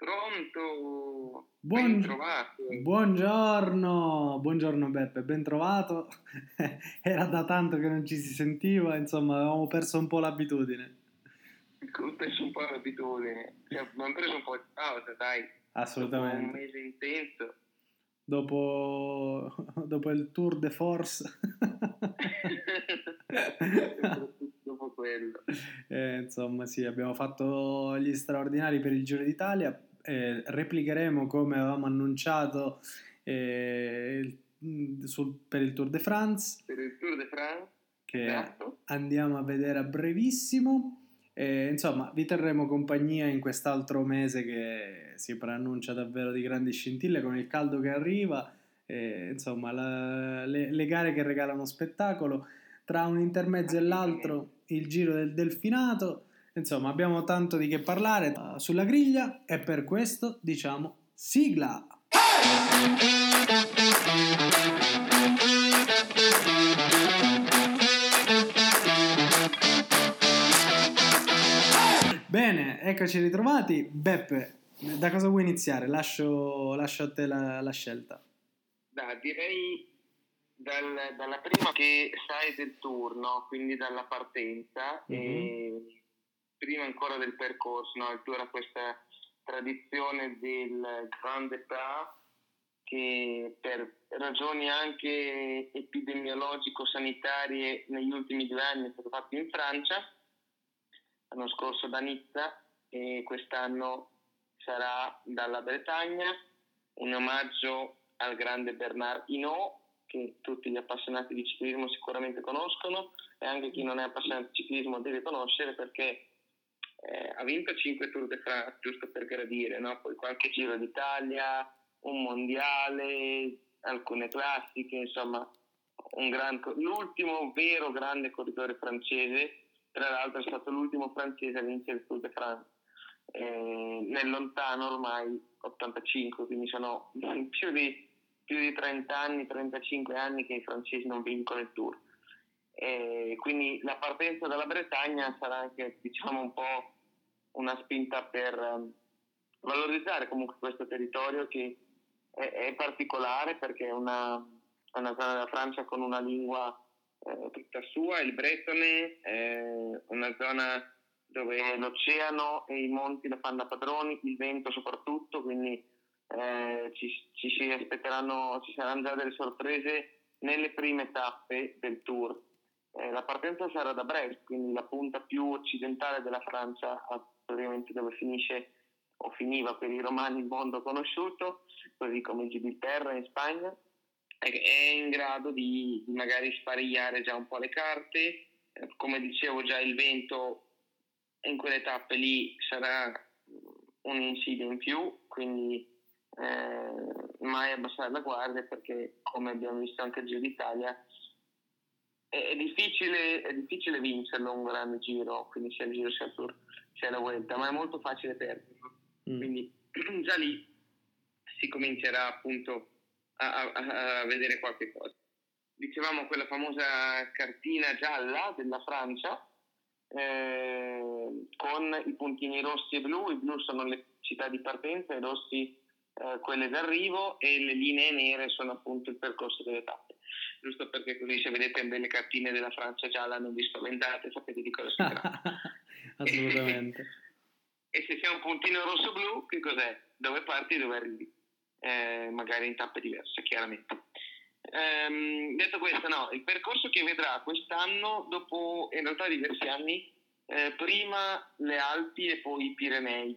Pronto? Buon-. Buongiorno, buongiorno Beppe, ben trovato. Era da tanto che non ci si sentiva, insomma, avevamo perso un po' l'abitudine. Ho preso un po' l'abitudine. Cioè, abbiamo preso un po' di pausa, dai. Dopo un Assolutamente. mese intenso. Dopo, dopo il tour de force. Dopo quello. Eh, insomma, sì, abbiamo fatto gli straordinari per il Giro d'Italia. Eh, replicheremo come avevamo annunciato eh, il- sul- per il Tour de France, Per il Tour de France. che Esatto. andiamo a vedere a brevissimo. E, insomma, vi terremo compagnia in quest'altro mese che si preannuncia davvero di grandi scintille con il caldo che arriva. e, insomma, la- le, le gare che regalano spettacolo. Tra un intermezzo e l'altro, il giro del delfinato. Insomma, abbiamo tanto di che parlare uh, sulla griglia e per questo diciamo sigla. Bene, eccoci ritrovati. Beppe, da cosa vuoi iniziare? Lascio, lascio a te la, la scelta. Dai, direi dal- dalla prima che sai del tour, no? quindi dalla partenza, Mhm. e prima ancora del percorso. No? Ha questa tradizione del Grand Départ che per ragioni anche epidemiologico-sanitarie negli ultimi due anni è stato fatto in Francia, l'anno scorso da Nizza e quest'anno sarà dalla Bretagna, un omaggio al grande Bernard Hinault che tutti gli appassionati di ciclismo sicuramente conoscono e anche chi non è appassionato di ciclismo deve conoscere perché eh, ha vinto 5 Tour de France, giusto per gradire, no? poi qualche Giro d'Italia, un mondiale, alcune classiche, insomma, gran, l'ultimo vero grande corridore francese, tra l'altro è stato l'ultimo francese a vincere il Tour de France, eh, nel lontano ormai 85, quindi sono più di, più di 30 anni, 35 anni che i francesi non vincono il Tour. E quindi la partenza dalla Bretagna sarà anche diciamo un po' una spinta per ehm, valorizzare comunque questo territorio che è, è particolare perché è una, è una zona della Francia con una lingua eh, tutta sua, il bretone, è una zona dove l'oceano e i monti la fanno da padroni, il vento soprattutto, quindi eh, ci, ci ci saranno già delle sorprese nelle prime tappe del tour. Eh, la partenza sarà da Brest, quindi la punta più occidentale della Francia, a- praticamente dove finisce o finiva per i romani il mondo conosciuto, così come Gibilterra in Spagna, è, in grado di, magari sparigliare già un po' le carte. Eh, come dicevo già il vento in quelle tappe lì sarà un insidia in più, quindi eh, mai abbassare la guardia perché come abbiamo visto anche al Giro d'Italia è, difficile, è difficile vincerlo un grande giro, quindi sia il giro sia il tour sia la vuelta, ma è molto facile perderlo. Mm. Quindi già lì si comincerà appunto a, a- a vedere qualche cosa. Dicevamo quella famosa cartina gialla della Francia eh, con i puntini rossi e blu, i blu sono le città di partenza, i rossi eh, quelle d'arrivo e le linee nere sono appunto il percorso delle tappe. Giusto perché così se vedete delle cartine della Francia gialla non vi spaventate, sapete di cosa si tratta. Assolutamente. E se c'è un puntino rosso-blu, che cos'è? Dove parti e dove arrivi? Eh, magari in tappe diverse, chiaramente. Ehm, detto questo, no, il percorso che vedrà quest'anno, dopo in realtà diversi anni, eh, prima le Alpi e poi i Pirenei.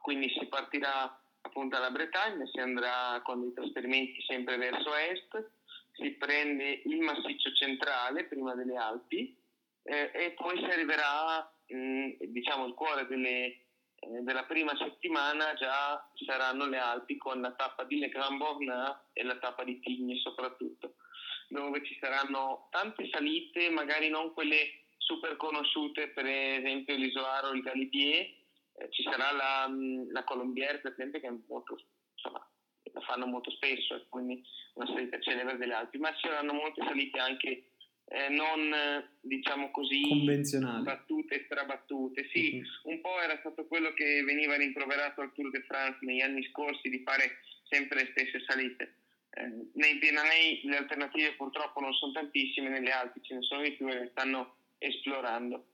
Quindi si partirà appunto dalla Bretagna, si andrà con dei trasferimenti sempre verso est, si prende il massiccio centrale prima delle Alpi eh, e poi si arriverà, mh, diciamo, il cuore delle, eh, della prima settimana già saranno le Alpi con la tappa di Le Grand Bornand e la tappa di Tignes soprattutto, dove ci saranno tante salite, magari non quelle super conosciute, per esempio l'Isoaro il Galibier, eh, ci sarà la, mh, la Colombière per esempio che è molto, insomma, fanno molto spesso, e quindi una salita celebre delle Alpi, ma ci saranno molte salite anche eh, non diciamo così convenzionali battute e strabattute sì mm-hmm. un po' era stato quello che veniva rimproverato al Tour de France negli anni scorsi di fare sempre le stesse salite eh, nei Pirenei le alternative purtroppo non sono tantissime nelle Alpi ce ne sono di più e le stanno esplorando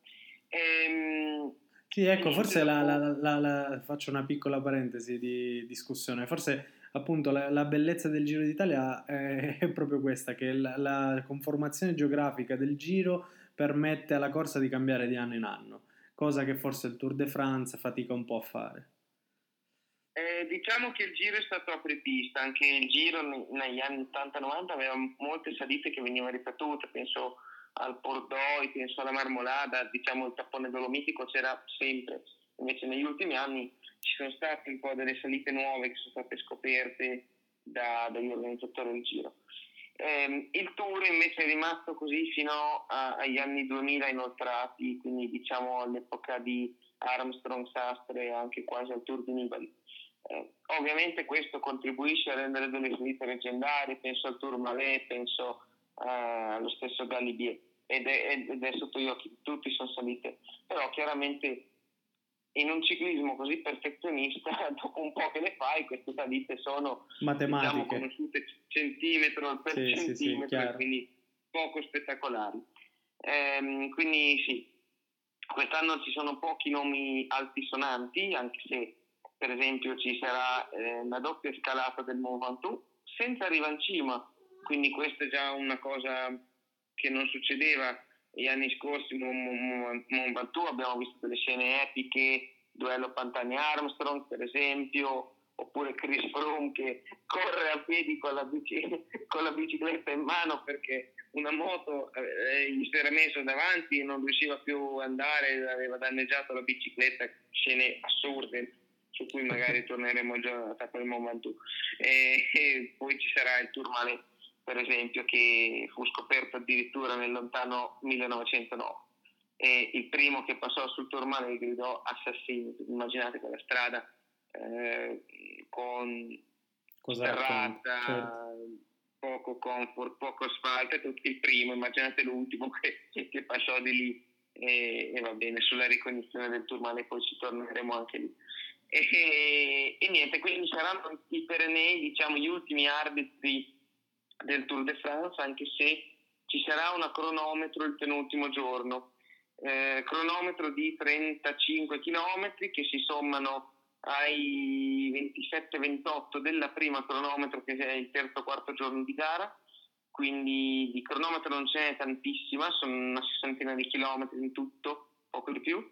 ehm, sì, ecco, forse la, la, la, faccio una piccola parentesi di discussione. Forse appunto la, la, bellezza del Giro d'Italia è, proprio questa, che la, la, conformazione geografica del Giro permette alla corsa di cambiare di anno in anno, cosa che forse il Tour de France fatica un po' a fare. Eh, diciamo che il Giro è stato apripista, anche il Giro negli anni 80-90 aveva molte salite che venivano ripetute, penso al Pordoi, penso alla Marmolada, diciamo il tappone dolomitico c'era sempre, invece negli ultimi anni ci sono state un po' delle salite nuove che sono state scoperte da, dagli organizzatori del giro. Eh, il tour invece è rimasto così fino a, agli anni 2000 inoltrati, quindi diciamo all'epoca di Armstrong, Sastre e anche quasi al tour di Nibali. Eh, ovviamente questo contribuisce a rendere delle salite leggendarie, penso al Tour Malais, penso eh, allo stesso Galibier ed è, ed è sotto gli occhi di tutti, sono salite, però chiaramente in un ciclismo così perfezionista, dopo un po' che le fai, queste salite sono diciamo, conosciute centimetro per sì, centimetro, sì, sì, quindi poco spettacolari. Ehm, quindi sì, quest'anno ci sono pochi nomi altisonanti, anche se per esempio ci sarà eh, la doppia scalata del Mont Ventoux senza arriva in cima, quindi questa è già una cosa che non succedeva gli anni scorsi Mont Ventoux abbiamo visto delle scene epiche, duello Pantani-Armstrong per esempio, oppure Chris Froome che corre a piedi con la, bici, con la bicicletta in mano perché una moto eh, gli si era messo davanti e non riusciva più ad andare, aveva danneggiato la bicicletta, scene assurde su cui magari torneremo già a tappa del Mont Ventoux. E, e poi ci sarà il Tour per esempio, che fu scoperto addirittura nel lontano 1909. E il primo che passò sul Tourmalet gridò assassino, immaginate quella strada eh, con Cosa sterrata, certo. poco comfort, poco asfalto, il primo, immaginate l'ultimo che, che passò di lì e, e, va bene, sulla ricognizione del Tourmalet poi ci torneremo anche lì. E, e niente, quindi saranno i Perenei, diciamo, gli ultimi arbitri del Tour de France, anche se ci sarà una cronometro il penultimo giorno. Eh, cronometro di 35 km che si sommano ai 27-28 della prima cronometro che è il terzo quarto giorno di gara quindi di cronometro non ce n'è tantissima sono una sessantina di chilometri in tutto poco di più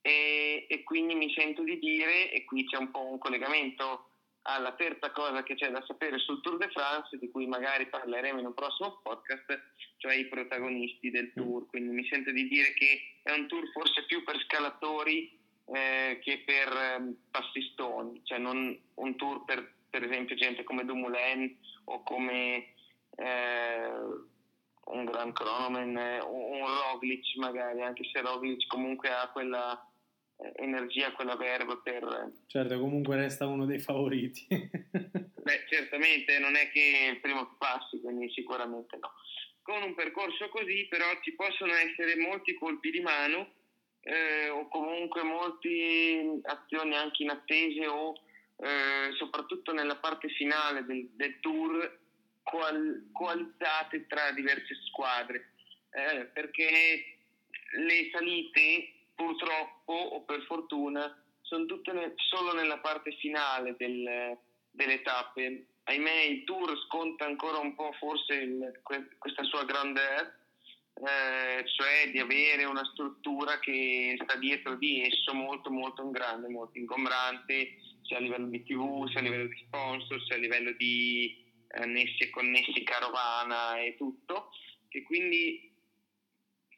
e, e quindi mi sento di dire e qui c'è un po' un collegamento alla terza cosa che c'è da sapere sul Tour de France, di cui magari parleremo in un prossimo podcast, cioè i protagonisti del mm. tour. Quindi mi sento di dire che è un tour forse più per scalatori eh, che per eh, passistoni, cioè non un tour per, per esempio gente come Dumoulin o come eh, un Gran Cronomen, un Roglic magari, anche se Roglic comunque ha quella energia, quella verba per... Certo, comunque resta uno dei favoriti. Beh, certamente, non è che il primo che passi, quindi sicuramente no. Con un percorso così però ci possono essere molti colpi di mano eh, o comunque molte azioni anche inattese o eh, soprattutto nella parte finale del, del tour coal- coalizzate tra diverse squadre eh, perché le salite purtroppo o per fortuna sono tutte ne, solo nella parte finale del, delle tappe. Ahimè il Tour sconta ancora un po' forse il, questa sua grandeur, eh, cioè di avere una struttura che sta dietro di esso molto molto grande, molto ingombrante, sia a livello di tv, sia a livello di sponsor, sia a livello di annessi e connessi carovana e tutto, che quindi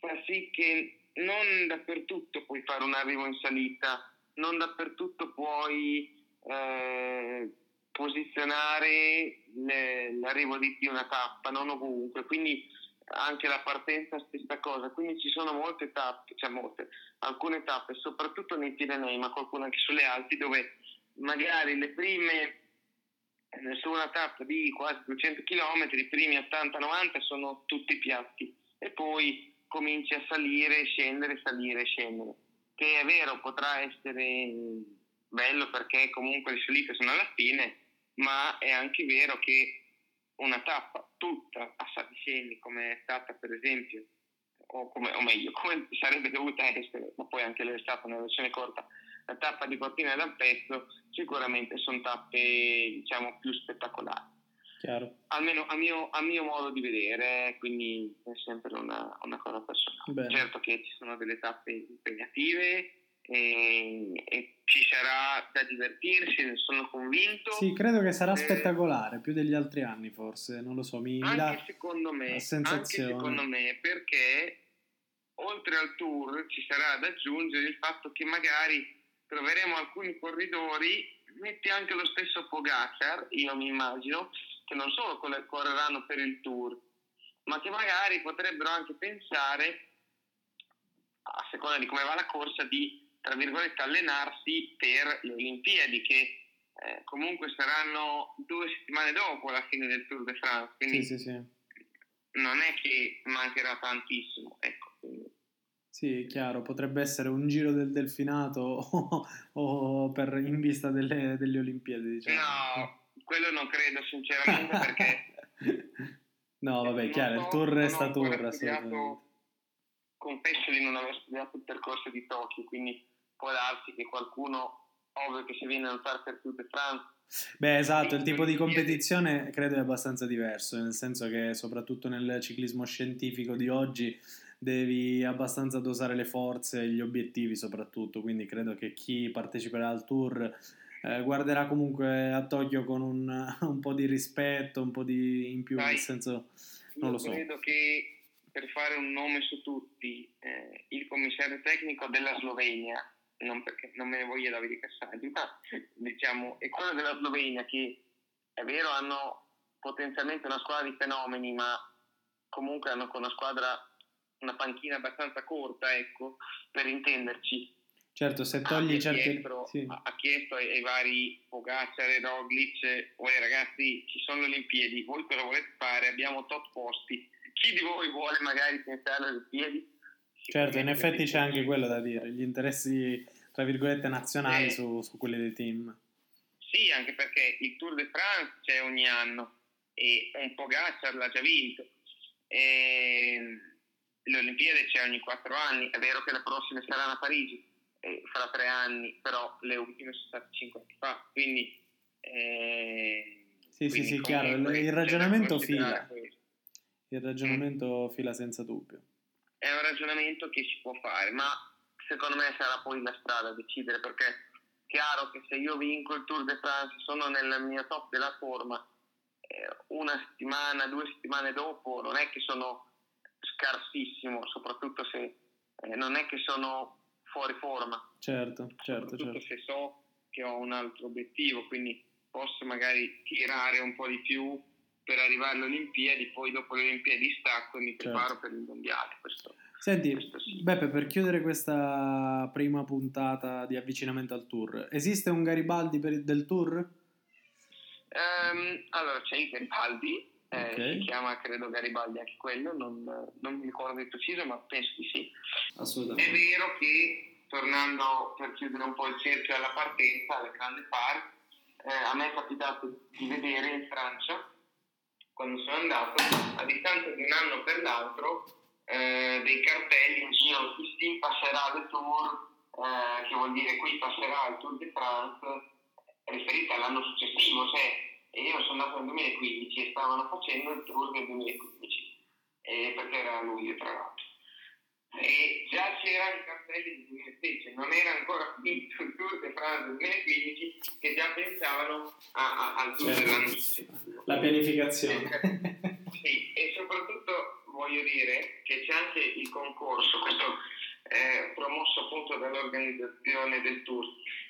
fa sì che non dappertutto puoi fare un arrivo in salita, non dappertutto puoi eh, posizionare le, l'arrivo di, una tappa, non ovunque, quindi anche la partenza stessa cosa, quindi ci sono molte tappe, cioè molte, alcune tappe, soprattutto nei Pirenei, ma qualcuno anche sulle Alpi, dove magari le prime su una tappa di quasi 200 km, i primi 80-90 sono tutti piatti. E poi cominci a salire, scendere, salire, scendere. Che è vero, potrà essere bello perché comunque le salite sono alla fine, ma è anche vero che una tappa tutta a saliscendi come è stata per esempio, o, come, o meglio, come sarebbe dovuta essere, ma poi anche è stata una versione corta, la tappa di Cortina d'Ampezzo, sicuramente sono tappe diciamo più spettacolari. Chiaro. Almeno a mio, a mio, modo di vedere, quindi è sempre una, una cosa personale. Bene. Certo che ci sono delle tappe impegnative, e, e, ci sarà da divertirsi, ne sono convinto. Sì, credo che sarà eh, spettacolare, più degli altri anni forse, non lo so, mi, anche dà secondo me, la sensazione. Anche secondo me, perché oltre al tour ci sarà da aggiungere il fatto che magari troveremo alcuni corridori, metti anche lo stesso Pogacar, io mi immagino, che non solo correranno per il tour, ma che magari potrebbero anche pensare, a seconda di come va la corsa, di tra virgolette, allenarsi per le Olimpiadi che eh, comunque saranno due settimane dopo la fine del Tour de France, quindi sì, sì, sì. non è che mancherà tantissimo. Ecco, Sì, chiaro, potrebbe essere un giro del delfinato o, o per, in vista delle, delle, Olimpiadi, diciamo. No, quello non credo sinceramente perché... no, vabbè, chiaro, so, il tour resta tour, assolutamente. Confesso di non aver studiato il percorso di Tokyo, quindi può darsi che qualcuno, ovvio che se viene a lottare per Tour de France, Beh, esatto, il tipo di competizione credo è abbastanza diverso, nel senso che soprattutto nel ciclismo scientifico di oggi devi abbastanza dosare le forze e gli obiettivi soprattutto, quindi credo che chi parteciperà al tour eh, guarderà comunque a Tokyo con un, un, po' di rispetto, un po' di in più, Dai, nel senso non lo so. Credo che per fare un nome su tutti, eh, il commissario tecnico della Slovenia non perché non me ne voglia Davide Cassaggi, ma diciamo è quello della Slovenia che è vero hanno potenzialmente una squadra di fenomeni, ma comunque hanno una squadra, una panchina abbastanza corta, ecco, per intenderci. Certo, se togli certi... sì. ha chiesto ai, ai vari Pogacar e Roglic, voi ragazzi ci sono le Olimpiadi, voi cosa volete fare? Abbiamo top posti, chi di voi vuole magari pensare alle Olimpiadi? Certo, in effetti c'è anche quello da dire, gli interessi tra virgolette nazionali eh, su, su, quelli dei team. Sì, anche perché il Tour de France c'è ogni anno e un po' Pogacar l'ha già vinto. E le Olimpiadi c'è ogni quattro anni, è vero che le prossime saranno a Parigi, eh, fra tre anni, però le ultime sono state cinque anni fa, quindi... Eh, sì, quindi sì, sì, chiaro, il, ragionamento fila. Il ragionamento mm. fila senza dubbio è un ragionamento che si può fare, ma secondo me sarà poi la strada a decidere perché è chiaro che se io vinco il Tour de France sono nel mio top della forma, eh, una settimana, due settimane dopo non è che sono scarsissimo, soprattutto se eh, non è che sono fuori forma. Certo, certo, soprattutto certo. se so che ho un altro obiettivo, quindi posso magari tirare un po' di più per arrivare alle Olimpiadi, poi dopo le Olimpiadi stacco e mi certo. preparo certo. per il mondiale. Questo, Senti, questo sì. Beppe, per chiudere questa prima puntata di avvicinamento al tour, esiste un Garibaldi per, del tour? Um, allora, c'è il Garibaldi, eh, okay. si chiama credo Garibaldi anche quello, non, non mi ricordo di preciso, ma penso di sì. Assolutamente. È vero che, tornando per chiudere un po' il cerchio alla partenza, alle grandi park, eh, a me è capitato di vedere in Francia quando sono andato, a distanza di un anno per l'altro, eh, dei cartelli in giro, qui passerà il tour, eh, che vuol dire qui passerà il Tour de France, riferita all'anno successivo, cioè, e io sono andato nel 2015 e stavano facendo il tour del 2015, eh, perché era luglio tra l'altro. E già c'erano i cartelli del 2016, non era ancora finito il Tour de France del 2015 che già pensavano a, a, al Tour certo. dell'anno successivo. La pianificazione. sì, e soprattutto voglio dire che c'è anche il concorso, questo eh, promosso appunto dall'organizzazione del tour.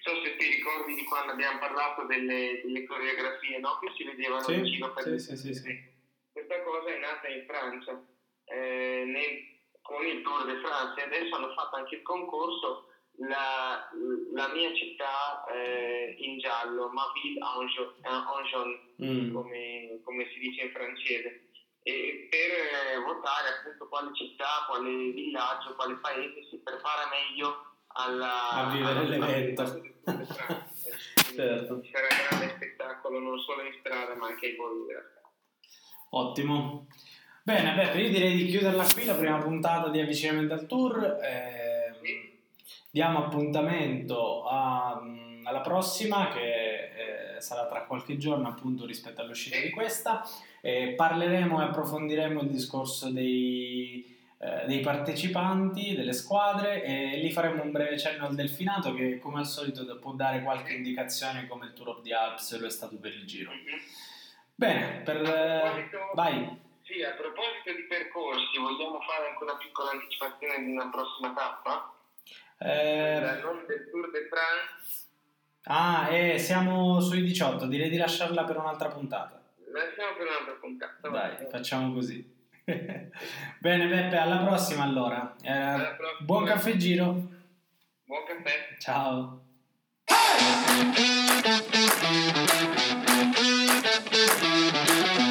So se ti ricordi di quando abbiamo parlato delle, delle coreografie no? che si vedevano sì, in giro per sì, sì, sì, Questa cosa è nata in Francia eh, nel, con il Tour de France e adesso hanno fatto anche il concorso la, la mia città eh, in giallo, ma Ville Anjon, mm. come, come si dice in francese e per eh, votare appunto quale città, quale villaggio, quale paese si prepara meglio alla, a vivere alla, l'evento. certo. Sarà un grande spettacolo non solo in strada ma anche ai voli della strada. Ottimo. Bene, Beppe, io direi di chiuderla qui la prima puntata di Avvicinamento al Tour. Eh, sì. Diamo appuntamento a, alla prossima che eh, sarà tra qualche giorno appunto rispetto all'uscita sì. di questa. Eh, parleremo e approfondiremo il discorso dei, eh, dei partecipanti, delle squadre e lì faremo un breve cenno al delfinato che come al solito può dare qualche indicazione come il Tour of the Alps lo è stato per il giro. Bene, per... vai. Sì, a proposito di percorsi, vogliamo fare anche una piccola anticipazione di una prossima tappa? Eh... Non del Tour de France. Ah, eh, siamo sui 18, direi di lasciarla per un'altra puntata. Lasciamo per un'altra puntata. Dai, vai. facciamo così. Bene Beppe, alla prossima allora. Eh, alla prossima. Buon caffè giro. Buon caffè. Ciao. Hey!